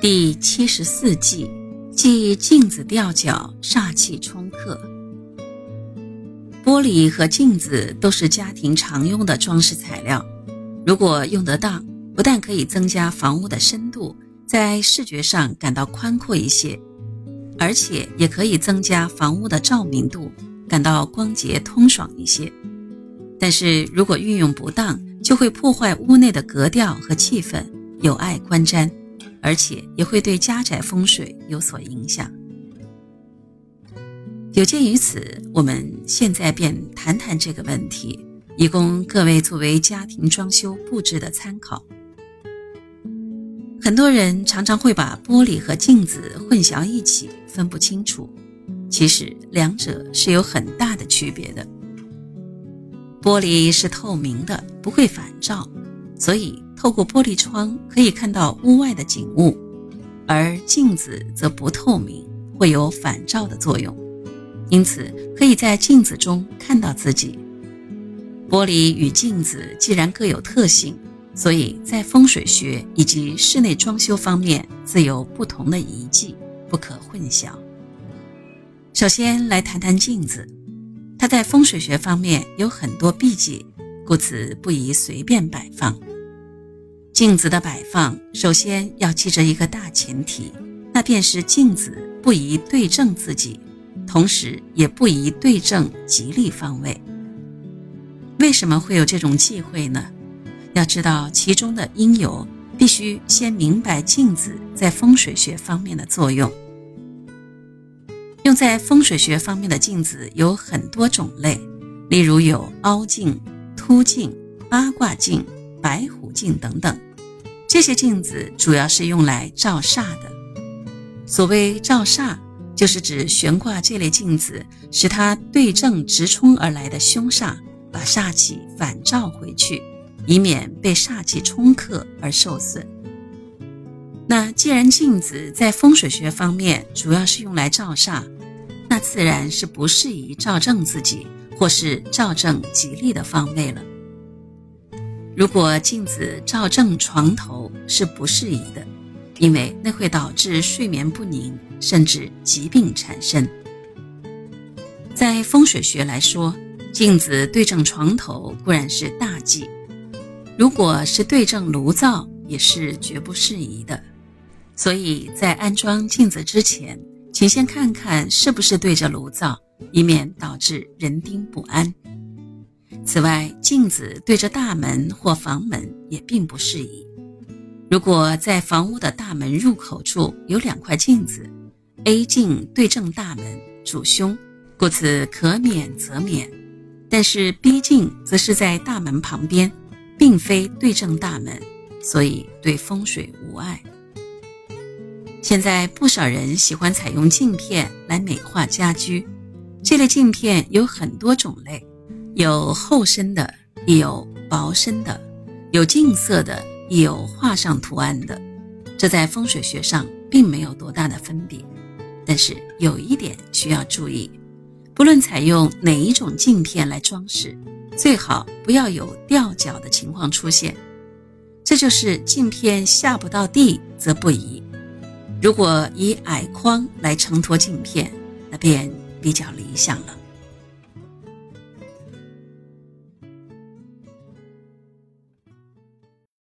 第七十四计，即镜子吊脚，煞气冲克。玻璃和镜子都是家庭常用的装饰材料，如果用得当，不但可以增加房屋的深度，在视觉上感到宽阔一些，而且也可以增加房屋的照明度，感到光洁通爽一些。但是如果运用不当，就会破坏屋内的格调和气氛，有碍观瞻。而且也会对家宅风水有所影响。有鉴于此，我们现在便谈谈这个问题，以供各位作为家庭装修布置的参考。很多人常常会把玻璃和镜子混淆一起，分不清楚。其实两者是有很大的区别的。玻璃是透明的，不会反照，所以。透过玻璃窗可以看到屋外的景物，而镜子则不透明，会有反照的作用，因此可以在镜子中看到自己。玻璃与镜子既然各有特性，所以在风水学以及室内装修方面自有不同的遗迹，不可混淆。首先来谈谈镜子，它在风水学方面有很多避忌，故此不宜随便摆放。镜子的摆放，首先要记着一个大前提，那便是镜子不宜对正自己，同时也不宜对正吉利方位。为什么会有这种忌讳呢？要知道其中的因由，必须先明白镜子在风水学方面的作用。用在风水学方面的镜子有很多种类，例如有凹镜、凸镜、八卦镜、白虎镜等等。这些镜子主要是用来照煞的。所谓照煞，就是指悬挂这类镜子，使它对正直冲而来的凶煞，把煞气反照回去，以免被煞气冲克而受损。那既然镜子在风水学方面主要是用来照煞，那自然是不适宜照正自己或是照正吉利的方位了。如果镜子照正床头是不适宜的，因为那会导致睡眠不宁，甚至疾病产生。在风水学来说，镜子对正床头固然是大忌，如果是对正炉灶，也是绝不适宜的。所以在安装镜子之前，请先看看是不是对着炉灶，以免导致人丁不安。此外，镜子对着大门或房门也并不适宜。如果在房屋的大门入口处有两块镜子，A 镜对正大门主凶，故此可免则免；但是 B 镜则是在大门旁边，并非对正大门，所以对风水无碍。现在不少人喜欢采用镜片来美化家居，这类镜片有很多种类。有厚身的，也有薄身的；有净色的，也有画上图案的。这在风水学上并没有多大的分别。但是有一点需要注意：不论采用哪一种镜片来装饰，最好不要有掉脚的情况出现。这就是镜片下不到地则不宜。如果以矮框来承托镜片，那便比较理想了。